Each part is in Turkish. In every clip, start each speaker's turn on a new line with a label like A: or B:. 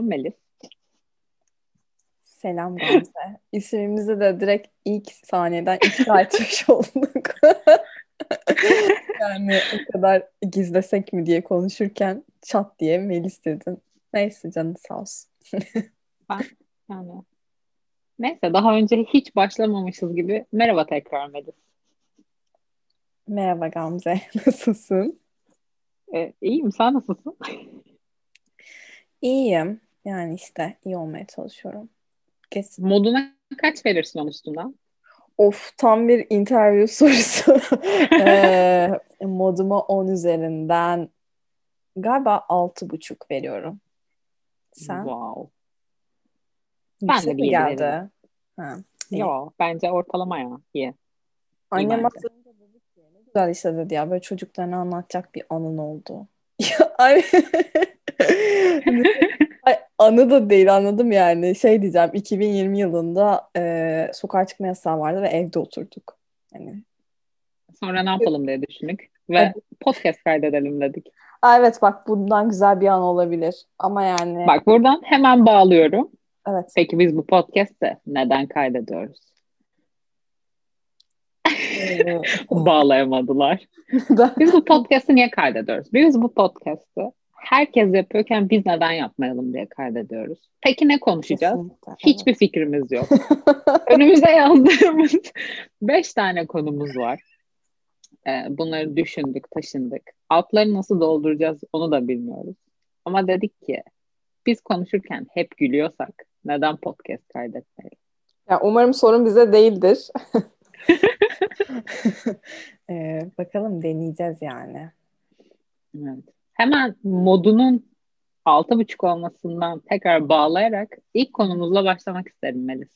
A: Selam Melis.
B: Selam Gamze. İsmimizi de direkt ilk saniyeden ifşa etmiş olduk. yani o kadar gizlesek mi diye konuşurken çat diye Melis dedin. Neyse canı sağ olsun.
A: ben yani neyse daha önce hiç başlamamışız gibi merhaba tekrar Melis.
B: Merhaba Gamze. Nasılsın?
A: Ee, iyiyim. Sen nasılsın?
B: İyiyim. Yani işte iyi olmaya çalışıyorum.
A: Kesin. Moduna kaç verirsin onun üstünden?
B: Of tam bir interview sorusu. ee, moduma 10 üzerinden galiba altı buçuk veriyorum. Sen?
A: Wow.
B: Ben de bir geldi. Ha,
A: Yo, bence ortalama ya. İyi.
B: Annem aslında dedi ki ne güzel işte dedi ya böyle çocuklarına anlatacak bir anın oldu. Ay, anı da değil anladım yani. Şey diyeceğim 2020 yılında e, sokağa çıkma yasağı vardı ve evde oturduk. Yani.
A: Sonra ne yapalım diye düşündük. Ve podcast kaydedelim dedik.
B: Aa, evet bak bundan güzel bir an olabilir. Ama yani.
A: Bak buradan hemen bağlıyorum.
B: Evet.
A: Peki biz bu podcast'te neden kaydediyoruz? Ee, Bağlayamadılar. biz bu podcast'ı niye kaydediyoruz? Biz bu podcast'ı herkes yapıyorken biz neden yapmayalım diye kaydediyoruz. Peki ne konuşacağız? Kesinlikle, Hiçbir evet. fikrimiz yok. Önümüze yazdığımız beş tane konumuz var. Ee, bunları düşündük, taşındık. Altları nasıl dolduracağız onu da bilmiyoruz. Ama dedik ki biz konuşurken hep gülüyorsak neden podcast kaydetmeyelim?
B: Ya umarım sorun bize değildir. ee, bakalım deneyeceğiz yani.
A: Evet. Hemen modunun altı buçuk olmasından tekrar bağlayarak ilk konumuzla başlamak isterim Melis.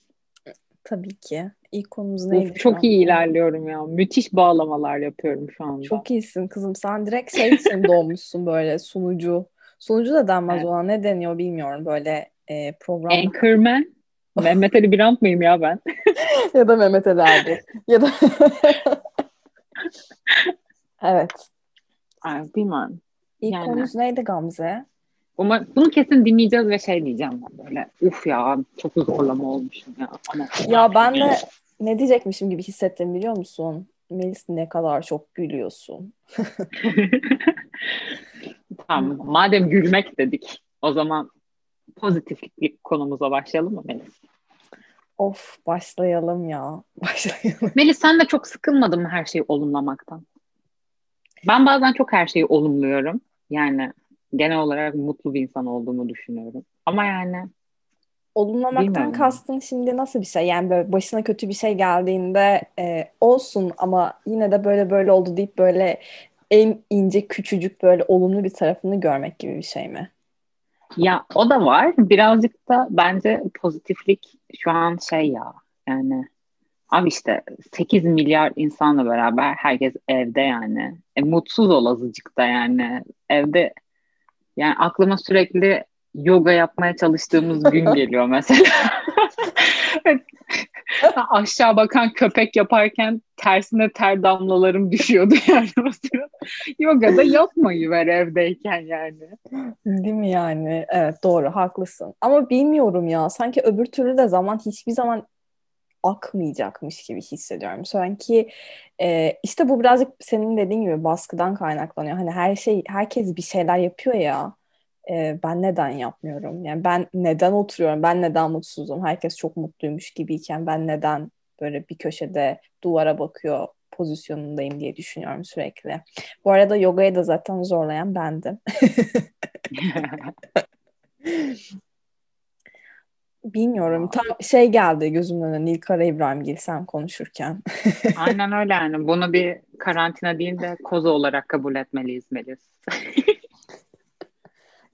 B: Tabii ki. İlk konumuz neydi?
A: Of, çok iyi ilerliyorum ya. Müthiş bağlamalar yapıyorum şu anda.
B: Çok iyisin kızım. Sen direkt şey için doğmuşsun böyle sunucu. Sunucu da denmez evet. ona. Ne deniyor bilmiyorum böyle e, program.
A: Anchorman. Mehmet Ali Birant mıyım ya ben?
B: ya da Mehmet Ali Erbil. ya da Evet.
A: Ay, bilmiyorum.
B: İlk yani. konumuz neydi Gamze?
A: Ama bunu kesin dinleyeceğiz ve şey diyeceğim ben böyle. Uf ya çok zorlama olmuşum ya. Ama
B: ya ben de ne diyecekmişim gibi hissettim biliyor musun? Melis ne kadar çok gülüyorsun.
A: tamam. Madem gülmek dedik o zaman pozitiflik konumuza başlayalım mı Melis?
B: Of başlayalım ya. Başlayalım.
A: Melis sen de çok sıkılmadın mı her şeyi olumlamaktan? Ben bazen çok her şeyi olumluyorum. Yani genel olarak mutlu bir insan olduğumu düşünüyorum. Ama yani
B: olumlamaktan kastın şimdi nasıl bir şey? Yani böyle başına kötü bir şey geldiğinde e, olsun ama yine de böyle böyle oldu deyip böyle en ince küçücük böyle olumlu bir tarafını görmek gibi bir şey mi?
A: Ya o da var. Birazcık da bence pozitiflik şu an şey ya yani abi işte 8 milyar insanla beraber herkes evde yani. E, mutsuz ol azıcık da yani. Evde yani aklıma sürekli yoga yapmaya çalıştığımız gün geliyor mesela. Aşağı bakan köpek yaparken tersine ter damlalarım düşüyordu yani o sırada. Yoga da yapmayı ver evdeyken yani.
B: Değil mi yani? Evet doğru haklısın. Ama bilmiyorum ya sanki öbür türlü de zaman hiçbir zaman akmayacakmış gibi hissediyorum. Sanki e, işte bu birazcık senin dediğin gibi baskıdan kaynaklanıyor. Hani her şey herkes bir şeyler yapıyor ya. E, ben neden yapmıyorum? Yani ben neden oturuyorum? Ben neden mutsuzum? Herkes çok mutluymuş gibiyken ben neden böyle bir köşede duvara bakıyor pozisyonundayım diye düşünüyorum sürekli. Bu arada yogaya da zaten zorlayan bendim. Bilmiyorum. Tam şey geldi gözümün önüne Nilkara İbrahimgil sen konuşurken.
A: Aynen öyle yani. Bunu bir karantina değil de koza olarak kabul etmeliyiz Melis.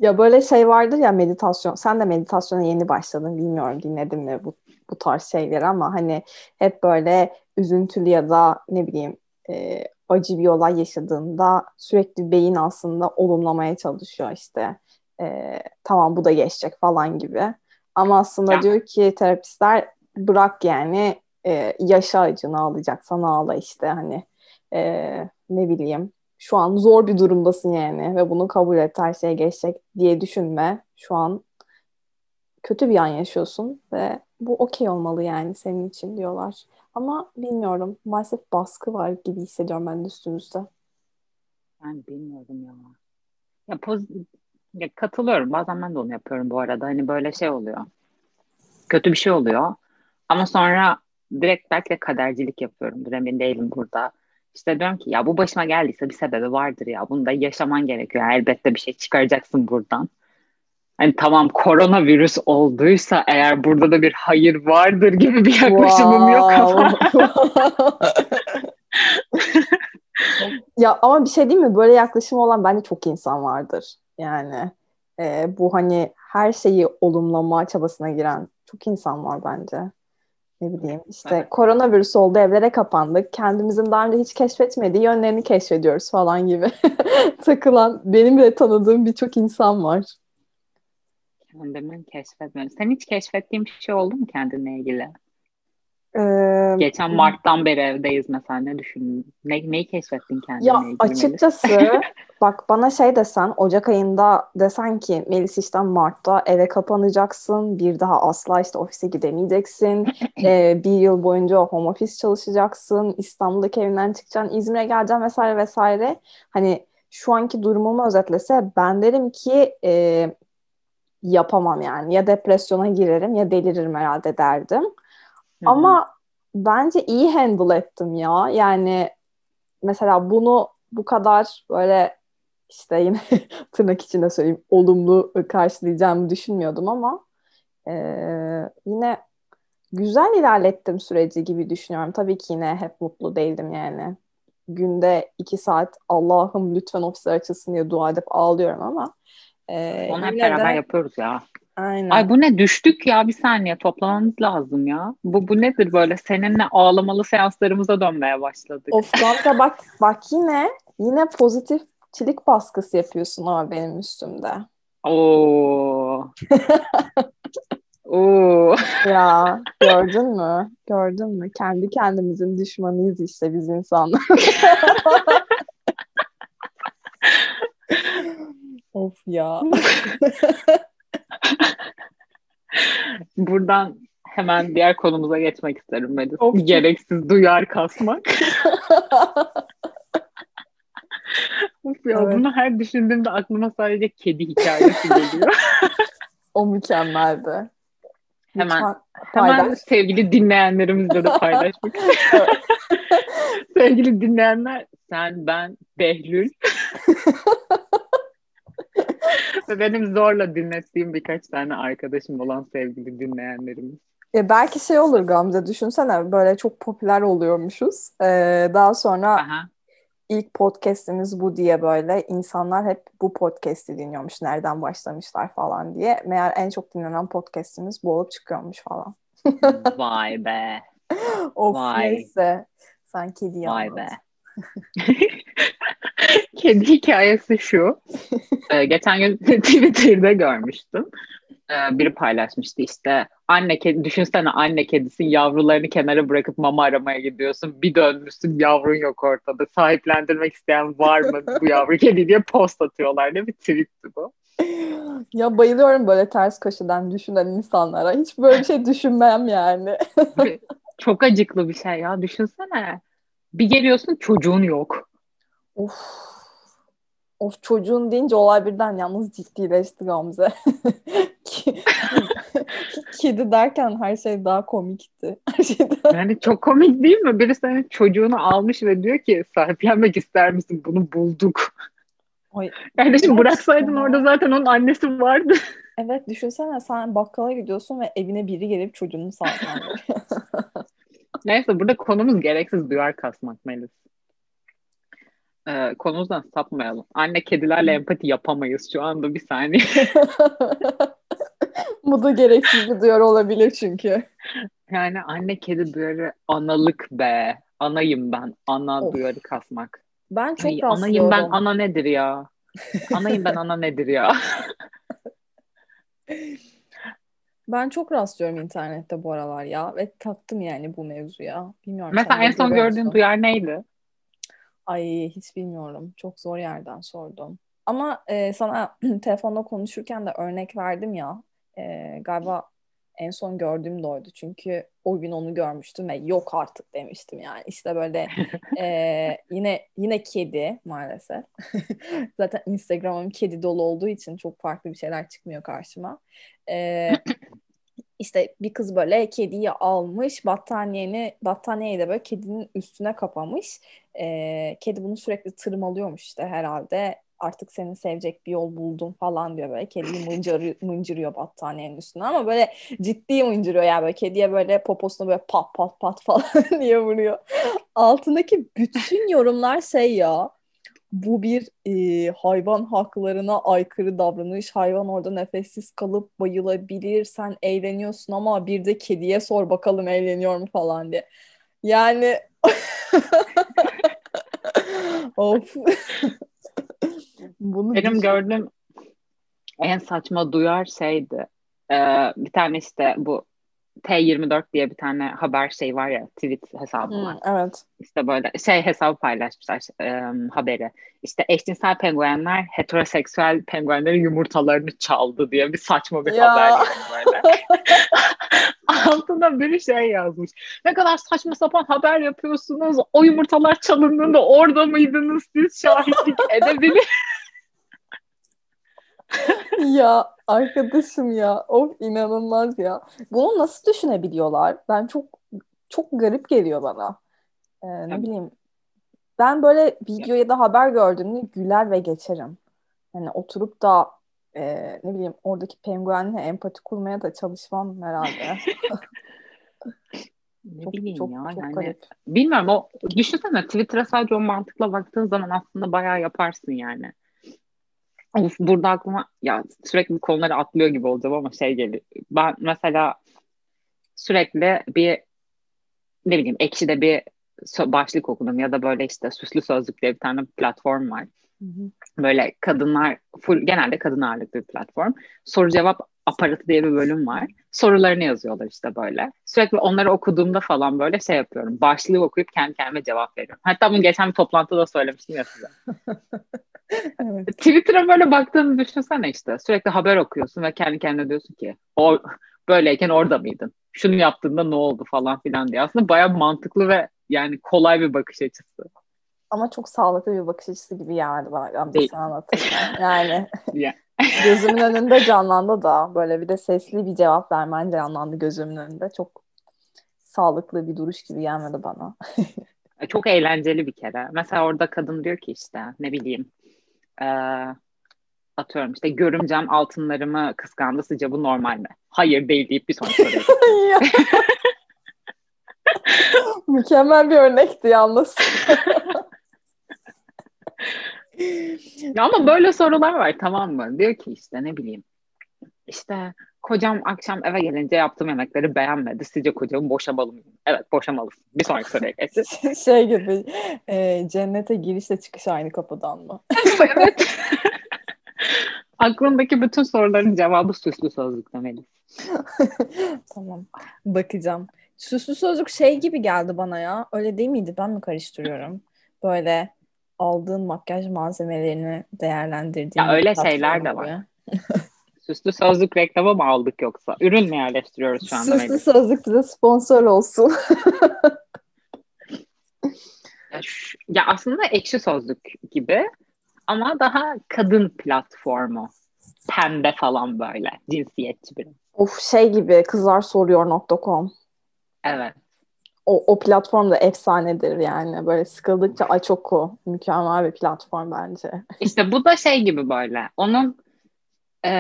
B: ya böyle şey vardır ya meditasyon. Sen de meditasyona yeni başladın. Bilmiyorum dinledin mi bu, bu tarz şeyleri ama hani hep böyle üzüntülü ya da ne bileyim e, acı bir olay yaşadığında sürekli beyin aslında olumlamaya çalışıyor işte. E, tamam bu da geçecek falan gibi. Ama aslında ya. diyor ki terapistler bırak yani e, yaşa acını alacaksan ağla işte hani e, ne bileyim şu an zor bir durumdasın yani ve bunu kabul et her şey geçecek diye düşünme şu an kötü bir an yaşıyorsun ve bu okey olmalı yani senin için diyorlar. Ama bilmiyorum. Maalesef baskı var gibi hissediyorum ben de üstümüzde.
A: Ben bilmiyorum ya. Ya, poz- ya katılıyorum. Bazen ben de onu yapıyorum bu arada. Hani böyle şey oluyor. Kötü bir şey oluyor. Ama sonra direkt belki de kadercilik yapıyorum. Emin değilim burada. İşte diyorum ki ya bu başıma geldiyse bir sebebi vardır ya. Bunu da yaşaman gerekiyor. Elbette bir şey çıkaracaksın buradan. Hani tamam koronavirüs olduysa eğer burada da bir hayır vardır gibi bir yaklaşımım yok ama.
B: ya ama bir şey değil mi? Böyle yaklaşımı olan bence çok insan vardır. Yani e, bu hani her şeyi olumlama çabasına giren çok insan var bence. Ne bileyim işte evet. koronavirüs oldu evlere kapandık. Kendimizin daha önce hiç keşfetmediği yönlerini keşfediyoruz falan gibi takılan benim bile tanıdığım birçok insan var.
A: Kendimi keşfetmedim. Sen hiç keşfettiğin bir şey oldu mu kendinle ilgili? Ee, Geçen Mart'tan beri evdeyiz mesela ne düşündün? Ne, neyi keşfettin kendine
B: Ya açıkçası bak bana şey desen Ocak ayında desen ki Melis işte Mart'ta eve kapanacaksın bir daha asla işte ofise gidemeyeceksin ee, bir yıl boyunca home office çalışacaksın İstanbul'daki evinden çıkacaksın İzmir'e geleceksin vesaire vesaire hani şu anki durumumu özetlese ben derim ki e, yapamam yani ya depresyona girerim ya deliririm herhalde derdim. Hı-hı. Ama bence iyi handle ettim ya. Yani mesela bunu bu kadar böyle işte yine tırnak içinde söyleyeyim olumlu karşılayacağımı düşünmüyordum ama e, yine güzel ilerlettim süreci gibi düşünüyorum. Tabii ki yine hep mutlu değildim yani. Günde iki saat Allah'ım lütfen ofisler açılsın diye dua edip ağlıyorum ama
A: e, Onu hep beraber de, yapıyoruz ya. Aynen. Ay bu ne düştük ya bir saniye toplamamız lazım ya. Bu bu nedir böyle seninle ağlamalı seanslarımıza dönmeye başladık.
B: Of Gamze bak bak yine yine pozitifçilik baskısı yapıyorsun ama benim üstümde.
A: Oo. Oo.
B: ya gördün mü? Gördün mü? Kendi kendimizin düşmanıyız işte biz insanlar. of ya.
A: Buradan hemen diğer konumuza geçmek isterim Melis. Of. Gereksiz duyar kasmak. of ya, evet. Bunu her düşündüğümde aklıma sadece kedi hikayesi geliyor.
B: o mükemmeldi.
A: Hemen, hemen sevgili dinleyenlerimizle de paylaşmak sevgili dinleyenler sen, ben, Behlül benim zorla dinlettiğim birkaç tane arkadaşım olan sevgili dinleyenlerimiz.
B: Ya belki şey olur Gamze düşünsene böyle çok popüler oluyormuşuz. Ee, daha sonra Aha. ilk podcast'imiz bu diye böyle insanlar hep bu podcast'i dinliyormuş. Nereden başlamışlar falan diye. Meğer en çok dinlenen podcast'imiz bu olup çıkıyormuş falan.
A: Vay be.
B: of Vay. neyse. Sen kedi
A: Vay be. Kedi hikayesi şu. ee, geçen gün Twitter'da görmüştüm. Ee, biri paylaşmıştı işte anne kedi düşünsene anne kedisin yavrularını kenara bırakıp mama aramaya gidiyorsun bir dönmüşsün yavrun yok ortada sahiplendirmek isteyen var mı bu yavru kedi diye post atıyorlar ne bir tweetti bu.
B: Ya bayılıyorum böyle ters köşeden düşünen insanlara. Hiç böyle bir şey düşünmem yani.
A: Çok acıklı bir şey ya. Düşünsene. Bir geliyorsun çocuğun yok.
B: Of. Of çocuğun deyince olay birden yalnız ciddileşti Gamze. Kedi derken her şey daha komikti. Her şey
A: daha... Yani çok komik değil mi? Biri senin çocuğunu almış ve diyor ki sahiplenmek ister misin? Bunu bulduk. Ay, Kardeşim bıraksaydın ya. orada zaten onun annesi vardı.
B: Evet düşünsene sen bakkala gidiyorsun ve evine biri gelip çocuğunu sahiplendiriyor.
A: Neyse burada konumuz gereksiz duyar kasmak Melis e, konumuzdan sapmayalım. Anne kedilerle empati yapamayız şu anda bir saniye.
B: Bu da gereksiz bir duyar olabilir çünkü.
A: Yani anne kedi duyarı analık be. Anayım ben. Ana of. duyarı kasmak.
B: Ben çok Ay, rastlıyorum.
A: Anayım ben ana nedir ya? Anayım ben ana nedir ya?
B: Ben çok rastlıyorum internette bu aralar ya ve taktım yani bu mevzuya. Bilmiyorum.
A: Mesela en son gördüğün duyar neydi?
B: Ay hiç bilmiyorum. Çok zor yerden sordum. Ama e, sana telefonda konuşurken de örnek verdim ya. E, galiba en son gördüğüm de oydu. Çünkü o gün onu görmüştüm ve yok artık demiştim yani. İşte böyle e, yine yine kedi maalesef. Zaten Instagram'ım kedi dolu olduğu için çok farklı bir şeyler çıkmıyor karşıma. E, işte bir kız böyle kediyi almış battaniyeni battaniyeyi de böyle kedinin üstüne kapamış. E, kedi bunu sürekli tırmalıyormuş işte herhalde artık seni sevecek bir yol buldum falan diyor böyle. Kediyi mıncırıyor, mıncırıyor battaniyenin üstüne ama böyle ciddi mıncırıyor yani böyle kediye böyle poposuna böyle pat pat pat falan diye vuruyor. Altındaki bütün yorumlar şey ya bu bir e, hayvan haklarına aykırı davranış. Hayvan orada nefessiz kalıp bayılabilir. Sen eğleniyorsun ama bir de kediye sor bakalım eğleniyor mu falan diye. Yani of.
A: Bunu Benim düşün. gördüğüm en saçma duyar şeydi. Ee, bir tane işte bu T24 diye bir tane haber şey var ya tweet hesabı hmm, var.
B: Evet.
A: İşte böyle şey hesabı paylaşmışlar e, haberi. İşte eşcinsel penguenler heteroseksüel penguenlerin yumurtalarını çaldı diye bir saçma bir ya. haber böyle. Altında bir şey yazmış. Ne kadar saçma sapan haber yapıyorsunuz. O yumurtalar çalındığında orada mıydınız siz şahitlik edebilir
B: ya arkadaşım ya of inanılmaz ya. Bunu nasıl düşünebiliyorlar? Ben çok çok garip geliyor bana. Ee, ne Tabii. bileyim. Ben böyle video ya da haber gördüğümde güler ve geçerim. Yani oturup da e, ne bileyim oradaki penguenle empati kurmaya da çalışmam herhalde.
A: ne çok, bileyim çok, ya çok yani garip. bilmiyorum o düşünsene Twitter'a sadece o mantıkla baktığın zaman aslında bayağı yaparsın yani. Of, burada aklıma ya sürekli konuları atlıyor gibi olacağım ama şey geliyor. Ben mesela sürekli bir ne bileyim ekşide bir başlık okudum ya da böyle işte süslü sözlük diye bir tane platform var. Hı hı. Böyle kadınlar full genelde kadın ağırlıklı bir platform. Soru cevap aparatı diye bir bölüm var. Sorularını yazıyorlar işte böyle. Sürekli onları okuduğumda falan böyle şey yapıyorum. Başlığı okuyup kendi kendime cevap veriyorum. Hatta bunu geçen bir toplantıda söylemiştim ya size. evet. Twitter'a böyle baktığını düşünsene işte. Sürekli haber okuyorsun ve kendi kendine diyorsun ki o böyleyken orada mıydın? Şunu yaptığında ne oldu falan filan diye. Aslında bayağı mantıklı ve yani kolay bir bakış açısı.
B: Ama çok sağlıklı bir bakış açısı gibi geldi bana Gamze anlatırken. Yani gözümün önünde canlandı da böyle bir de sesli bir cevap vermen canlandı gözümün önünde. Çok sağlıklı bir duruş gibi gelmedi bana.
A: çok eğlenceli bir kere. Mesela orada kadın diyor ki işte ne bileyim e, atıyorum işte görümcem altınlarımı kıskandı sizce bu normal mi? Hayır değil deyip bir sonraki soruya
B: Mükemmel bir örnekti yalnız.
A: ya ama böyle sorular var tamam mı? Diyor ki işte ne bileyim işte kocam akşam eve gelince yaptığım yemekleri beğenmedi. Sizce kocamı boşamalı mıyım? Evet boşamalısın. Bir sonraki soruya geçsin.
B: şey gibi e, cennete girişle çıkış aynı kapıdan mı?
A: evet. Aklımdaki bütün soruların cevabı süslü sözlük demeli.
B: tamam. Bakacağım. Süslü sözlük şey gibi geldi bana ya. Öyle değil miydi? Ben mi karıştırıyorum? Böyle aldığın makyaj malzemelerini değerlendirdiğin
A: Ya öyle şeyler de var. Süslü sözlük reklamı mı aldık yoksa? Ürün mü yerleştiriyoruz şu anda?
B: Süslü sözlük bize sponsor olsun.
A: ya, şu, ya aslında ekşi sözlük gibi ama daha kadın platformu. Pembe falan böyle. Cinsiyetçi bir.
B: Of şey gibi kızlarsoruyor.com.
A: Evet.
B: O, o platform da efsanedir yani. Böyle sıkıldıkça ay çok o. Mükemmel bir platform bence.
A: İşte bu da şey gibi böyle. Onun e,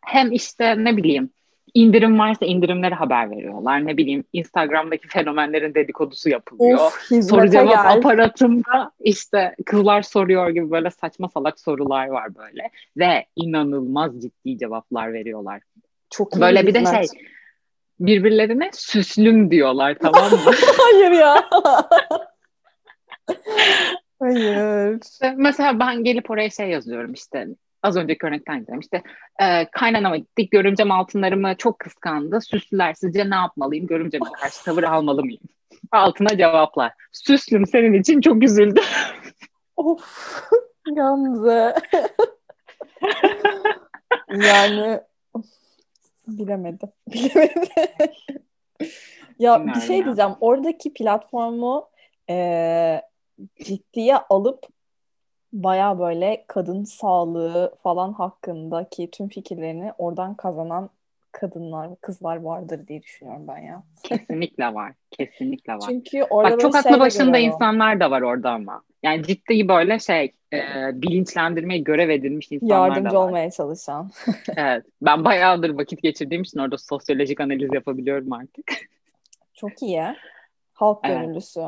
A: hem işte ne bileyim indirim varsa indirimleri haber veriyorlar. Ne bileyim Instagram'daki fenomenlerin dedikodusu yapılıyor. Of, Soru cevap gel. aparatında işte kızlar soruyor gibi böyle saçma salak sorular var böyle. Ve inanılmaz ciddi cevaplar veriyorlar. Çok Böyle bir de şey birbirlerine süslüm diyorlar tamam mı?
B: Hayır ya. Hayır.
A: Mesela ben gelip oraya şey yazıyorum işte az önceki örnekten gidelim. İşte e, kaynanama gittik. Görümcem altınlarımı çok kıskandı. Süslüler sizce ne yapmalıyım? Görümceme karşı tavır almalı mıyım? Altına cevaplar. Süslüm senin için çok üzüldüm.
B: of Gamze. yani Bilemedim. Bilemedim. ya Bilmiyorum bir şey ya. diyeceğim. Oradaki platformu e, ciddiye alıp baya böyle kadın sağlığı falan hakkındaki tüm fikirlerini oradan kazanan kadınlar, kızlar vardır diye düşünüyorum ben ya.
A: Kesinlikle var. Kesinlikle var.
B: Çünkü orada
A: Bak, çok aklı şey başında insanlar da var orada ama. Yani ciddi böyle şey e, bilinçlendirmeye görev edilmiş insanlar
B: Yardımcı
A: da var.
B: olmaya çalışan.
A: evet. Ben bayağıdır vakit geçirdiğim için orada sosyolojik analiz yapabiliyorum artık.
B: Çok iyi. Halk evet. gönüllüsü.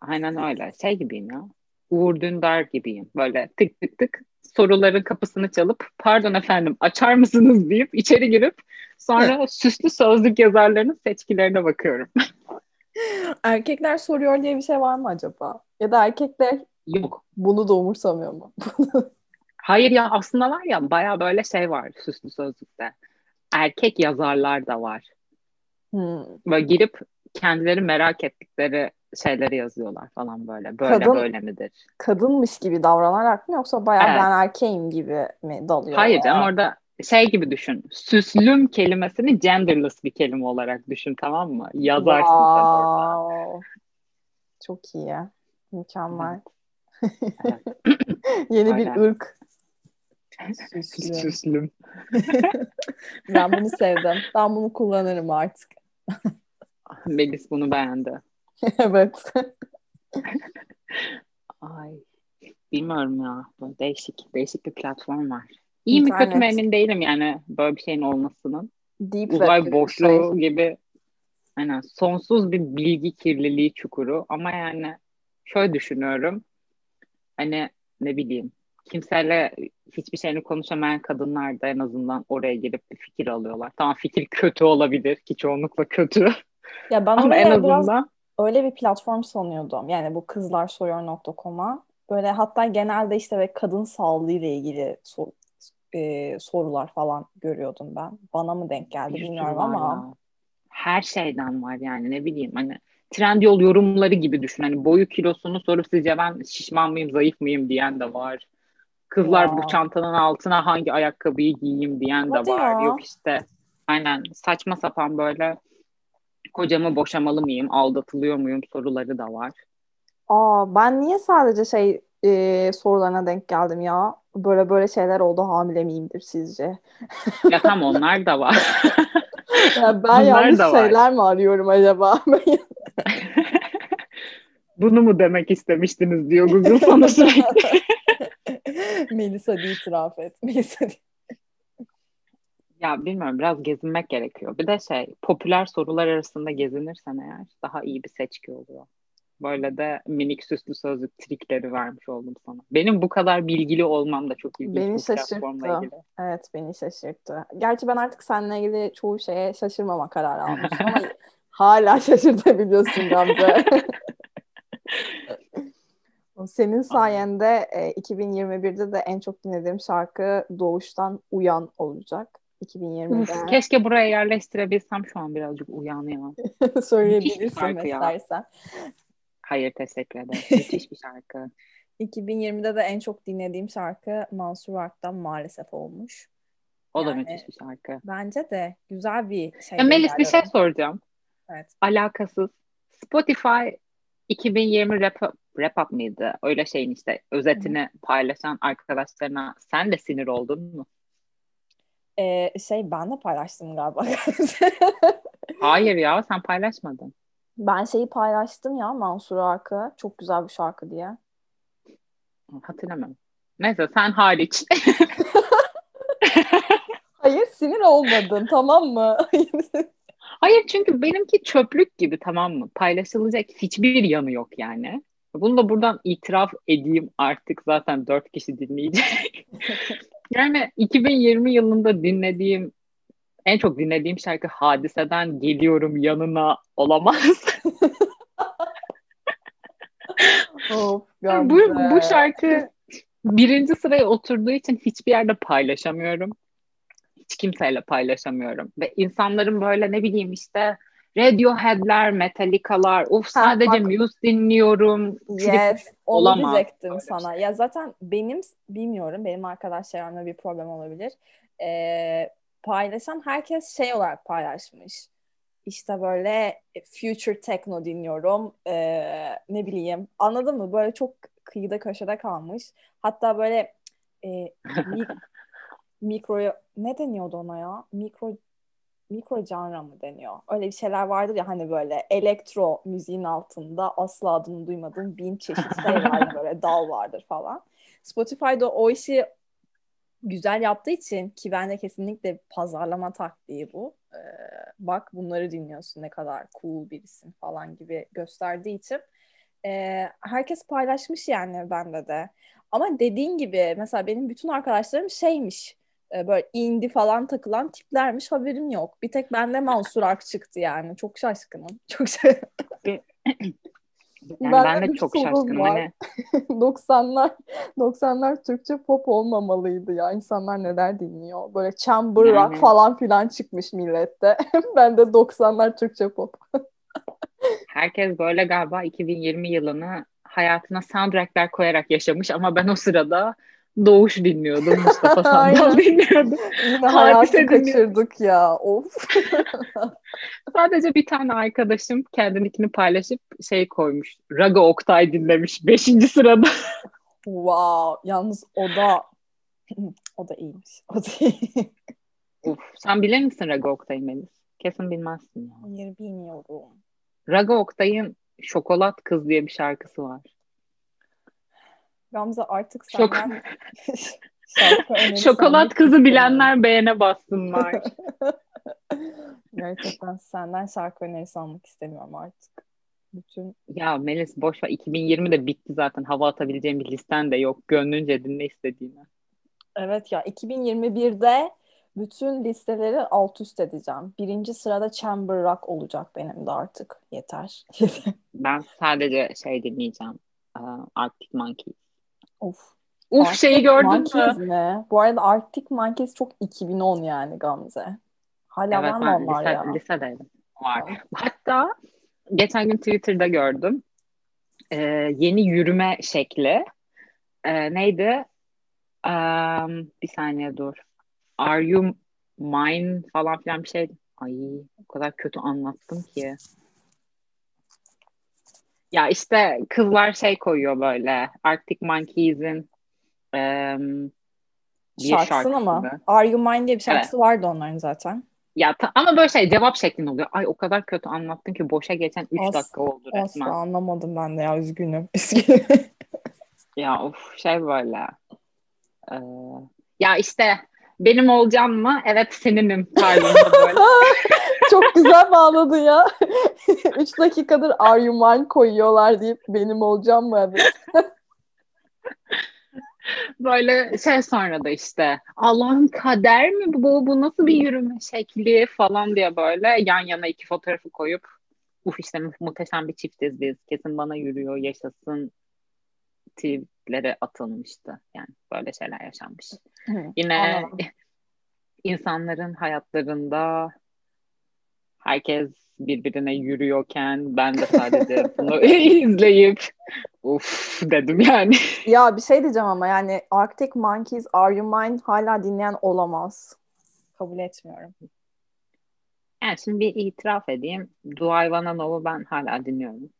A: Aynen öyle. Şey gibiyim ya. Uğur Dündar gibiyim. Böyle tık tık tık soruların kapısını çalıp pardon efendim açar mısınız deyip içeri girip sonra süslü sözlük yazarlarının seçkilerine bakıyorum.
B: Erkekler soruyor diye bir şey var mı acaba? Ya da erkekler
A: yok.
B: Bunu da umursamıyor mu?
A: Hayır ya aslında var ya baya böyle şey var süslü sözlükte. Erkek yazarlar da var. Hmm. Böyle girip kendileri merak ettikleri şeyleri yazıyorlar falan böyle. Böyle kadın, böyle midir?
B: Kadınmış gibi davranarak mı yoksa bayağı evet. ben erkeğim gibi mi dalıyor?
A: Hayır canım orada şey gibi düşün. Süslüm kelimesini genderless bir kelime olarak düşün tamam mı? Yazarsın wow. sen orada.
B: Çok iyi. Mükemmel. Evet. Yeni Öyle. bir ırk.
A: Süslüm. Süslüm.
B: ben bunu sevdim. Ben bunu kullanırım artık.
A: Melis bunu beğendi.
B: evet.
A: Ay bilmiyorum ya. Böyle değişik değişik bir platform var. İyi mi kötü mü emin değilim yani böyle bir şeyin olmasının. Deep Uzay boşluğu şey. gibi aynen sonsuz bir bilgi kirliliği çukuru ama yani şöyle düşünüyorum. Hani ne bileyim kimseyle hiçbir şeyini konuşamayan kadınlar da en azından oraya gelip bir fikir alıyorlar. Tamam fikir kötü olabilir ki çoğunlukla kötü.
B: Ya ben Ama en azından öyle bir platform sanıyordum. Yani bu kızlarsoruyor.com'a böyle hatta genelde işte ve kadın sağlığı ile ilgili sor, e, sorular falan görüyordum ben. Bana mı denk geldi bir bilmiyorum ama ya.
A: her şeyden var yani ne bileyim hani trend yol yorumları gibi düşün. Hani boyu kilosunu sorup sizce ben şişman mıyım zayıf mıyım diyen de var. Kızlar ya. bu çantanın altına hangi ayakkabıyı giyeyim diyen Hadi de var. Ya. Yok işte aynen saçma sapan böyle kocamı boşamalı mıyım, aldatılıyor muyum soruları da var.
B: Aa ben niye sadece şey e, sorularına denk geldim ya? Böyle böyle şeyler oldu hamile miyimdir sizce?
A: ya tam onlar da var.
B: ya ben Bunlar yanlış şeyler mi arıyorum acaba?
A: Bunu mu demek istemiştiniz diyor Google sana sürekli.
B: Melisa değil itiraf et. Melisa.
A: Ya bilmiyorum biraz gezinmek gerekiyor. Bir de şey popüler sorular arasında gezinirsen eğer daha iyi bir seçki oluyor. Böyle de minik süslü sözlük trikleri vermiş oldum sana. Benim bu kadar bilgili olmam da çok ilginç.
B: Beni şaşırttı. Evet beni şaşırttı. Gerçi ben artık seninle ilgili çoğu şeye şaşırmama kararı almışım ama hala şaşırtabiliyorsun Gamze. Senin sayende e, 2021'de de en çok dinlediğim şarkı Doğuş'tan Uyan olacak. 2020'de.
A: Keşke buraya yerleştirebilsem şu an birazcık uyanıyor.
B: Söyleyebilirsin istersen.
A: Hayır teşekkür ederim. Müthiş bir şarkı.
B: 2020'de de en çok dinlediğim şarkı Mansur Ark'tan maalesef olmuş.
A: O yani, da müthiş bir şarkı.
B: Bence de güzel bir şey.
A: Ya Melis bir şey soracağım. Evet. Alakasız. Spotify 2020 rap, rap up mıydı? Öyle şeyin işte özetini Hı. paylaşan arkadaşlarına sen de sinir oldun mu?
B: Ee, şey ben de paylaştım galiba.
A: Hayır ya sen paylaşmadın.
B: Ben şeyi paylaştım ya Mansur Arkı. Çok güzel bir şarkı diye.
A: Hatırlamam. Neyse sen hariç.
B: Hayır sinir olmadın tamam mı?
A: Hayır çünkü benimki çöplük gibi tamam mı? Paylaşılacak hiçbir yanı yok yani. Bunu da buradan itiraf edeyim artık zaten dört kişi dinleyecek. Yani 2020 yılında dinlediğim en çok dinlediğim şarkı Hadise'den Geliyorum Yanına olamaz.
B: of,
A: bu, bu şarkı birinci sıraya oturduğu için hiçbir yerde paylaşamıyorum. Hiç kimseyle paylaşamıyorum. Ve insanların böyle ne bileyim işte Radiohead'ler, Metallica'lar, of sadece ha, Muse dinliyorum.
B: Yes, onu diyecektim sana. Şey. Ya zaten benim, bilmiyorum, benim arkadaşlarımla bir problem olabilir. Ee, paylaşan herkes şey olarak paylaşmış. İşte böyle future techno dinliyorum. Ee, ne bileyim anladın mı? Böyle çok kıyıda köşede kalmış. Hatta böyle e, mikro ne deniyordu ona ya? Mikro mikro canra mı deniyor? Öyle bir şeyler vardır ya hani böyle elektro müziğin altında asla adını duymadığım bin çeşit şey var böyle dal vardır falan. Spotify'da o işi güzel yaptığı için ki bence kesinlikle pazarlama taktiği bu. Ee, bak bunları dinliyorsun ne kadar cool birisin falan gibi gösterdiği için e, herkes paylaşmış yani bende de. Ama dediğin gibi mesela benim bütün arkadaşlarım şeymiş e, böyle indie falan takılan tiplermiş haberim yok. Bir tek bende Mansur Ark çıktı yani. Çok şaşkınım. Çok şey.
A: Yani ben, ben de çok şaşkınım. Hani...
B: 90'lar 90'lar Türkçe pop olmamalıydı ya. İnsanlar neler dinliyor? Böyle chamber yani... rock falan filan çıkmış millette. ben de 90'lar Türkçe pop.
A: Herkes böyle galiba 2020 yılını hayatına soundtrackler koyarak yaşamış ama ben o sırada Doğuş dinliyordum. Mustafa Sandal dinliyordum.
B: Yine hayatı kaçırdık ya. Of.
A: Sadece bir tane arkadaşım kendininkini paylaşıp şey koymuş. Raga Oktay dinlemiş. Beşinci sırada.
B: wow. Yalnız o da o da iyiymiş. O da iyi.
A: Uf, sen bilir misin Raga Oktay'ı Melis? Kesin bilmezsin. Ya.
B: Hayır bilmiyorum.
A: Raga Oktay'ın Şokolat Kız diye bir şarkısı var.
B: Gamze artık senden
A: Çok... Şokolat kızı bilenler beğene bassınlar.
B: Gerçekten senden şarkı önerisi almak istemiyorum artık. Bütün...
A: Ya Melis boş ver 2020'de bitti zaten. Hava atabileceğim bir listen de yok. Gönlünce dinle istediğini.
B: Evet ya 2021'de bütün listeleri alt üst edeceğim. Birinci sırada Chamber Rock olacak benim de artık. Yeter.
A: ben sadece şey dinleyeceğim. Arctic Monkeys.
B: Of.
A: Uf Arctic şeyi gördün Monkeys
B: mü? Mi? Bu arada Arctic Monkeys çok 2010 yani Gamze. Hala evet, var mı onlar lise, ya?
A: Lisedeydim. Var. Hatta geçen gün Twitter'da gördüm. Ee, yeni yürüme şekli. Ee, neydi? Um, bir saniye dur. Are you mine falan filan bir şey. Ay o kadar kötü anlattım ki. Ya işte kızlar şey koyuyor böyle. Arctic Monkeys'in um,
B: bir şarkısını mı? Are You Mine diye bir şarkısı evet. vardı onların zaten.
A: Ya ta- ama böyle şey cevap şeklinde oluyor. Ay o kadar kötü anlattın ki boşa geçen 3 dakika oldu resmen.
B: Asla anlamadım ben de ya üzgünüm. üzgünüm.
A: ya of şey böyle. Ee, ya işte benim olacağım mı? Evet seninim tarzında böyle.
B: Çok güzel bağladın ya. Üç dakikadır Are You Mine koyuyorlar deyip benim olacağım mı?
A: Böyle şey sonra da işte Allah'ın kader mi bu? Bu nasıl bir yürüme şekli falan diye böyle yan yana iki fotoğrafı koyup uf işte muhteşem bir çiftiz biz. Kesin bana yürüyor yaşasın tweetlere atılmıştı. Yani böyle şeyler yaşanmış. Hı, Yine anladım. insanların hayatlarında herkes birbirine yürüyorken ben de sadece bunu izleyip uf dedim yani.
B: Ya bir şey diyeceğim ama yani Arctic Monkeys Are You Mine hala dinleyen olamaz. Kabul etmiyorum.
A: Yani şimdi bir itiraf edeyim. Do I Wanna Know'u ben hala dinliyorum.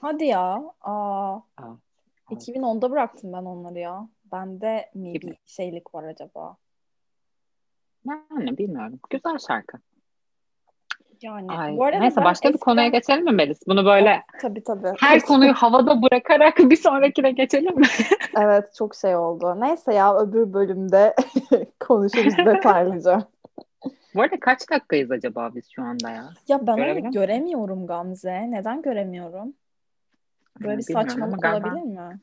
B: Hadi ya. Aa, Aa, 2010'da bıraktım ben onları ya. Bende mi bir şeylik var acaba?
A: Yani bilmiyorum. Güzel şarkı.
B: Yani
A: Ay, bu arada neyse başka bir konuya geçelim mi Melis? Bunu böyle
B: tabii, tabii.
A: her konuyu havada bırakarak bir sonrakine geçelim mi?
B: evet çok şey oldu. Neyse ya öbür bölümde konuşuruz detaylıca.
A: Bu arada kaç dakikayız acaba biz şu anda ya?
B: Ya ben onu göremiyorum Gamze. Neden göremiyorum? Böyle bir saçmalık olabilir mi?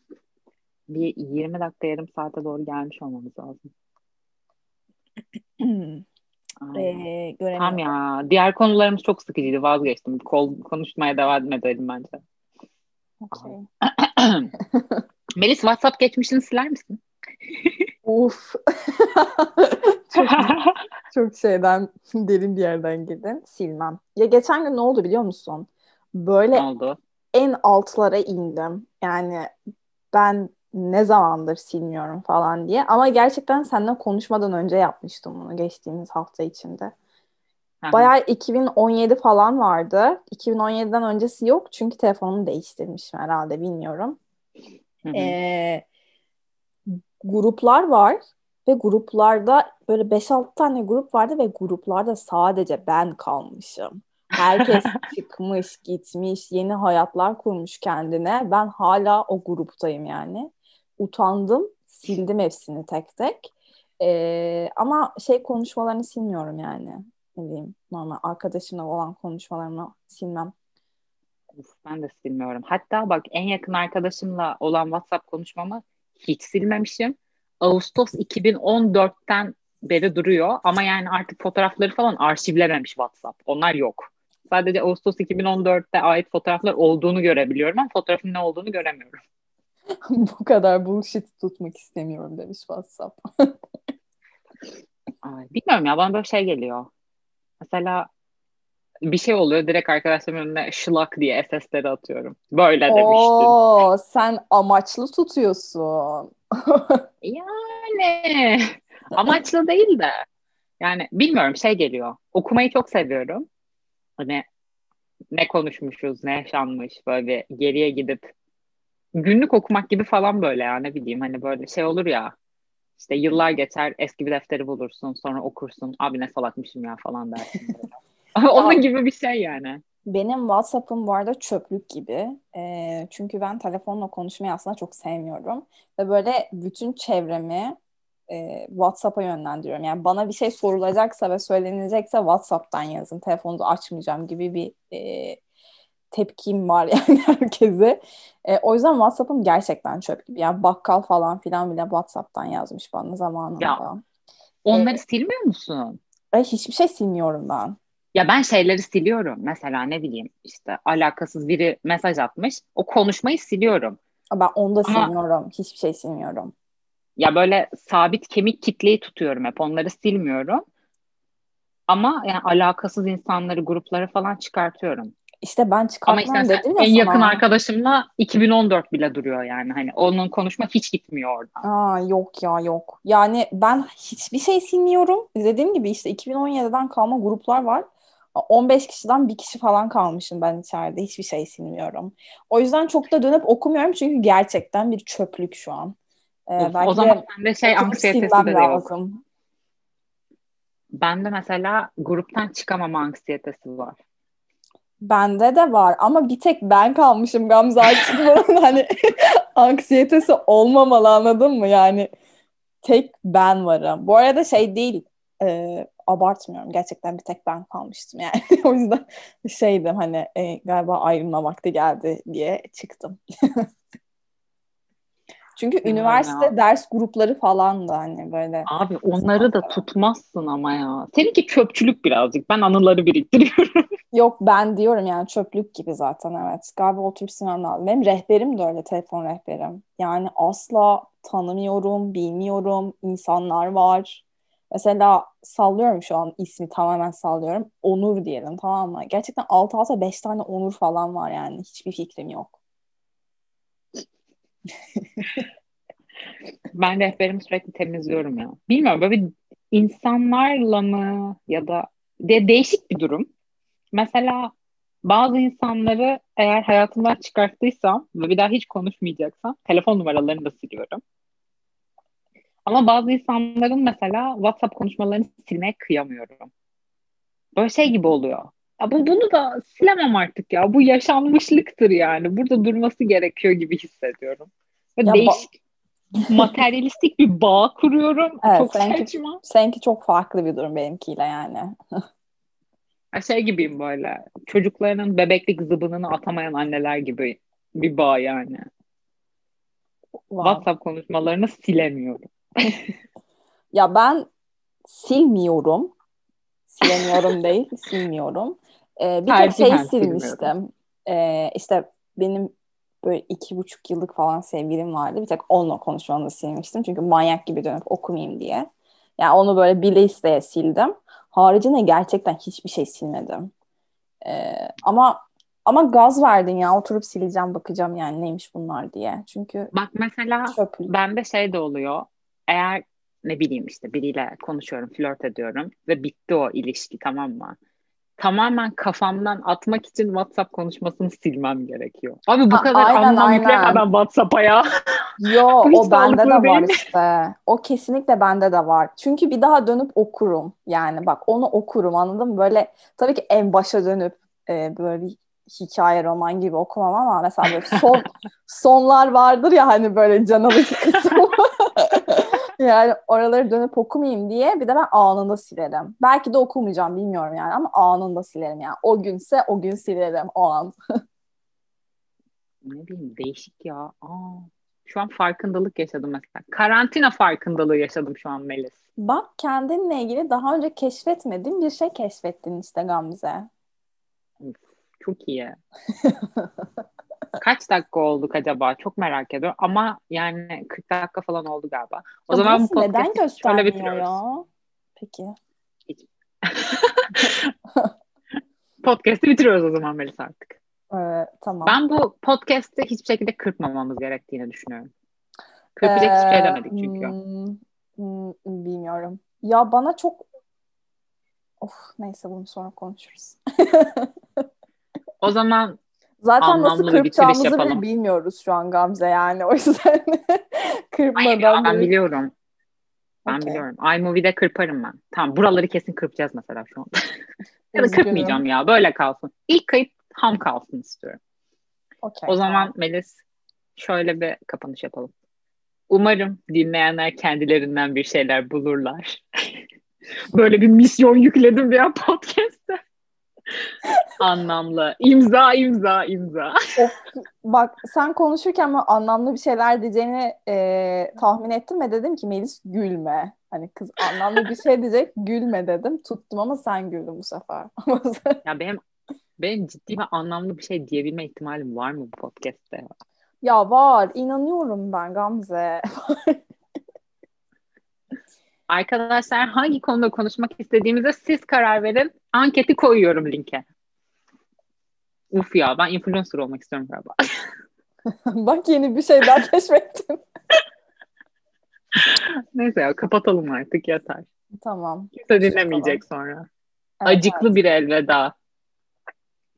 A: Bir 20 dakika yarım saate doğru gelmiş olmamız lazım.
B: Ee,
A: Tam ya. Diğer konularımız çok sıkıcıydı. Vazgeçtim. Kol, konuşmaya devam edelim bence. Okay. Melis WhatsApp geçmişini siler misin?
B: Uf. çok, çok şeyden derin bir yerden girdin. Silmem. Ya geçen gün ne oldu biliyor musun? Böyle
A: ne oldu?
B: en altlara indim. Yani ben ne zamandır silmiyorum falan diye. Ama gerçekten seninle konuşmadan önce yapmıştım bunu geçtiğimiz hafta içinde. Bayağı 2017 falan vardı. 2017'den öncesi yok çünkü telefonumu değiştirmişim herhalde bilmiyorum. Ee, gruplar var ve gruplarda böyle 5-6 tane grup vardı ve gruplarda sadece ben kalmışım. Herkes çıkmış, gitmiş, yeni hayatlar kurmuş kendine. Ben hala o gruptayım yani. Utandım, sildim hepsini tek tek. Ee, ama şey konuşmalarını silmiyorum yani. Ne bileyim, normal arkadaşımla olan konuşmalarımı silmem.
A: Ben de silmiyorum. Hatta bak en yakın arkadaşımla olan WhatsApp konuşmamı hiç silmemişim. Ağustos 2014'ten beri duruyor ama yani artık fotoğrafları falan arşivlememiş WhatsApp. Onlar yok. Sadece Ağustos 2014'te ait fotoğraflar olduğunu görebiliyorum ama fotoğrafın ne olduğunu göremiyorum.
B: Bu kadar bullshit tutmak istemiyorum demiş WhatsApp.
A: Bilmiyorum ya bana böyle şey geliyor. Mesela bir şey oluyor direkt arkadaşlarımın önüne şılak diye SS'leri atıyorum. Böyle demiştin.
B: Oo, sen amaçlı tutuyorsun.
A: yani amaçlı değil de yani bilmiyorum şey geliyor. Okumayı çok seviyorum. Hani ne konuşmuşuz, ne yaşanmış böyle geriye gidip günlük okumak gibi falan böyle ya ne bileyim hani böyle şey olur ya işte yıllar geçer eski bir defteri bulursun sonra okursun abi ne salakmışım ya falan dersin. Onun gibi bir şey yani.
B: Benim WhatsApp'ım bu arada çöplük gibi. E, çünkü ben telefonla konuşmayı aslında çok sevmiyorum. Ve böyle bütün çevremi e, WhatsApp'a yönlendiriyorum. Yani bana bir şey sorulacaksa ve söylenecekse WhatsApp'tan yazın. Telefonu açmayacağım gibi bir e, tepkim var yani herkese. E, o yüzden WhatsApp'ım gerçekten çöp gibi. Yani bakkal falan filan bile WhatsApp'tan yazmış bana zamanında. Ya,
A: onları ee, silmiyor musun?
B: E, hiçbir şey silmiyorum ben.
A: Ya ben şeyleri siliyorum. Mesela ne bileyim işte alakasız biri mesaj atmış. O konuşmayı siliyorum.
B: Ben onu da Ama, silmiyorum. Hiçbir şey silmiyorum.
A: Ya böyle sabit kemik kitleyi tutuyorum hep. Onları silmiyorum. Ama yani alakasız insanları, grupları falan çıkartıyorum.
B: İşte ben çıkartmam Ama işte dedim ya
A: En sana. yakın arkadaşımla 2014 bile duruyor yani. Hani onun konuşma hiç gitmiyor oradan.
B: Aa, yok ya yok. Yani ben hiçbir şey silmiyorum. Dediğim gibi işte 2017'den kalma gruplar var. 15 kişiden bir kişi falan kalmışım ben içeride. Hiçbir şey silmiyorum. O yüzden çok da dönüp okumuyorum çünkü gerçekten bir çöplük şu an.
A: Ee, of, belki o zaman sende şey anksiyetesi de lazım. yok. Bende mesela gruptan çıkamama anksiyetesi var.
B: Bende de var ama bir tek ben kalmışım Gamze bunun hani anksiyetesi olmamalı anladın mı? Yani tek ben varım. Bu arada şey değil e, abartmıyorum. Gerçekten bir tek ben kalmıştım yani. o yüzden şeydim hani e, galiba ayrılma vakti geldi diye çıktım. Çünkü ya üniversite ya. ders grupları falan da hani böyle.
A: Abi onları da tutmazsın ama ya. Seninki çöpçülük birazcık. Ben anıları biriktiriyorum.
B: Yok ben diyorum yani çöplük gibi zaten evet. Galiba oturup silmem lazım. Benim rehberim de öyle telefon rehberim. Yani asla tanımıyorum, bilmiyorum. insanlar var. Mesela sallıyorum şu an ismi tamamen sallıyorum. Onur diyelim tamam mı? Gerçekten alt alta 5 tane Onur falan var yani. Hiçbir fikrim yok.
A: ben rehberimi sürekli temizliyorum ya. Bilmiyorum böyle insanlarla mı ya da de değişik bir durum. Mesela bazı insanları eğer hayatımdan çıkarttıysam ve bir daha hiç konuşmayacaksam telefon numaralarını da siliyorum. Ama bazı insanların mesela WhatsApp konuşmalarını silmeye kıyamıyorum. Böyle şey gibi oluyor. Ya bu bunu da silemem artık ya. Bu yaşanmışlıktır yani. Burada durması gerekiyor gibi hissediyorum. Ve ya değişik ba- materyalistik bir bağ kuruyorum. Evet, çok
B: seninki, saçma. Seninki çok farklı bir durum benimkiyle yani.
A: şey gibiyim böyle. Çocuklarının bebeklik zıbınını atamayan anneler gibi bir bağ yani. Wow. WhatsApp konuşmalarını silemiyorum.
B: ya ben silmiyorum. Silemiyorum değil, silmiyorum. Ee, bir tek şey silmiştim. Ee, işte benim böyle iki buçuk yıllık falan sevgilim vardı. Bir tek onunla konuşmamı silmiştim. Çünkü manyak gibi dönüp okumayayım diye. Yani onu böyle bile isteye sildim. Haricinde gerçekten hiçbir şey silmedim. Ee, ama Ama gaz verdin ya oturup sileceğim bakacağım yani neymiş bunlar diye. Çünkü
A: Bak mesela
B: çöplük.
A: bende şey de oluyor. Eğer ne bileyim işte biriyle konuşuyorum, flört ediyorum ve bitti o ilişki tamam mı? Tamamen kafamdan atmak için WhatsApp konuşmasını silmem gerekiyor. Abi bu
B: Ha,
A: kadar
B: aynen,
A: anlam
B: aynen.
A: yükleme ben WhatsApp'a ya.
B: Yo o bende de var işte. O kesinlikle bende de var. Çünkü bir daha dönüp okurum. Yani bak onu okurum anladın mı? Böyle tabii ki en başa dönüp e, böyle bir hikaye roman gibi okumam ama mesela böyle son sonlar vardır ya hani böyle can alıcı kısım. Yani oraları dönüp okumayayım diye bir de ben anında silerim. Belki de okumayacağım bilmiyorum yani ama anında silerim yani. O günse o gün silerim o an.
A: Ne bileyim değişik ya. Aa, şu an farkındalık yaşadım mesela. Karantina farkındalığı yaşadım şu an Melis.
B: Bak kendinle ilgili daha önce keşfetmediğin bir şey keşfettin işte Gamze.
A: Çok iyi. Kaç dakika olduk acaba? Çok merak ediyorum. Ama yani 40 dakika falan oldu galiba. O
B: Ya
A: zaman bu
B: neden
A: şöyle
B: göstermiyor
A: bitiriyoruz.
B: ya? Peki.
A: Podcast'i bitiriyoruz o zaman Melis artık.
B: Ee, tamam.
A: Ben bu podcast'i hiçbir şekilde kırpmamamız gerektiğini düşünüyorum. Kırpacak hiçbir şey
B: Ee,
A: demedik çünkü.
B: hmm, hmm, bilmiyorum. Ya bana çok Of neyse bunu sonra konuşuruz.
A: O zaman
B: Zaten
A: Anlamlı
B: nasıl kırpacağımızı bile bilmiyoruz şu an Gamze yani. O yüzden kırpmadan
A: hayır ya, ben biliyorum. Ben
B: Okey.
A: biliyorum. iMovie'de kırparım ben. Tamam buraları kesin kırpacağız mesela şu an. ya da kırpmayacağım ya. Böyle kalsın. İlk kayıt ham kalsın istiyorum.
B: Okey,
A: O zaman
B: tamam.
A: Melis şöyle bir kapanış yapalım. Umarım dinleyenler kendilerinden bir şeyler bulurlar. Böyle bir misyon yükledim ya podcast'te. Anlamlı. İmza, imza, imza.
B: Bak sen konuşurken ben anlamlı bir şeyler diyeceğini e, tahmin ettim ve dedim ki Melis gülme. Hani kız anlamlı bir şey diyecek gülme dedim. Tuttum ama sen güldün bu sefer.
A: Ya benim benim ciddi ve anlamlı bir şey diyebilme ihtimalim var mı bu podcast'te?
B: ya var inanıyorum ben Gamze.
A: Arkadaşlar hangi konuda konuşmak istediğimize siz karar verin. Anketi koyuyorum linke. Uf ya ben influencer olmak istiyorum galiba.
B: Bak yeni bir şey daha keşfettim.
A: Neyse ya kapatalım artık yeter.
B: tamam.
A: Kimse dinlemeyecek sonra.
B: Evet,
A: Acıklı bir elveda.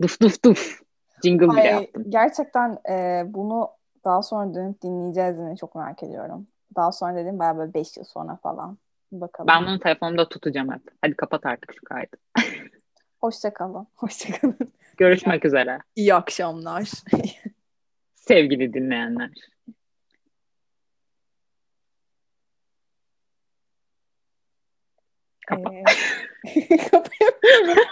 A: Duf duf duf. Jingle bile
B: Ay,
A: yaptım.
B: gerçekten e, bunu daha sonra dönüp dinleyeceğiz mi çok merak ediyorum. Daha sonra dedim bayağı böyle 5 yıl sonra falan. Bakalım.
A: Ben bunu telefonumda tutacağım hep. Hadi kapat artık şu kaydı.
B: Hoşça kalın. Hoşça kalın.
A: Görüşmek üzere.
B: İyi akşamlar.
A: Sevgili dinleyenler. Kapat.
B: Ee, kapayamıyorum.